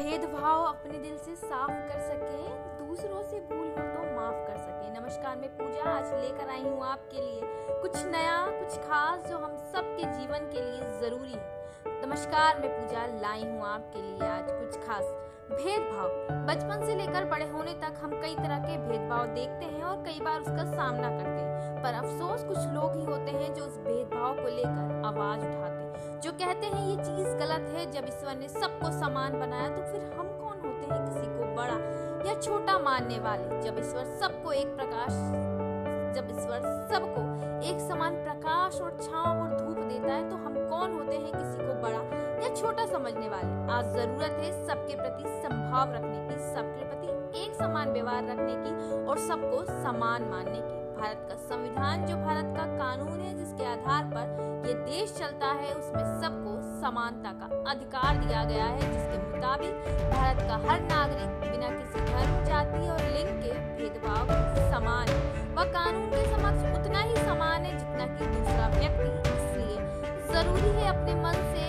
भेदभाव अपने दिल से साफ़ कर सके, दूसरों से भूल हो तो माफ़ कर सके। नमस्कार, मैं पूजा आज लेकर आई हूँ आपके लिए कुछ नया, कुछ खास जो हम सबके जीवन के लिए ज़रूरी है। नमस्कार, मैं पूजा लाई हूँ आपके लिए आज कुछ खास। भेदभाव। बचपन से लेकर बड़े होने तक हम कई तरह के भेदभाव देखते हैं और कई बार उसका सामना करते हैं। पर अफसोस कुछ लोग ही होते हैं जो उस भेदभाव को लेकर आवाज़ उठाते जो कहते हैं ये चीज़ गलत है, जब ईश्वर ने सबको समान बनाया तो फिर हम कौन होते हैं किसी को बड़ा या छोटा मानने वाले? जब ईश्वर सबको एक प्रकाश, जब ईश्वर सबको एक समान प्रकाश और छांव और धूप देता है तो हम कौन होते हैं किसी को बड़ा या छोटा समझने वाले? आज ज़रूरत है सबके प्रति संभाव रखने की, सबके प्रति एक समान व्यवहार रखने की और सबको समान मानने की। भारत का संविधान, जो भारत का कानून है, जिसके आधार पर देश चलता है, उसमें सबको समानता का अधिकार दिया गया है, जिसके मुताबिक भारत का हर नागरिक बिना किसी धर्म, जाति और लिंग के भेदभाव समान वह कानून के समक्ष उतना ही समान है जितना कि दूसरा व्यक्ति, इसलिए ज़रूरी है अपने मन से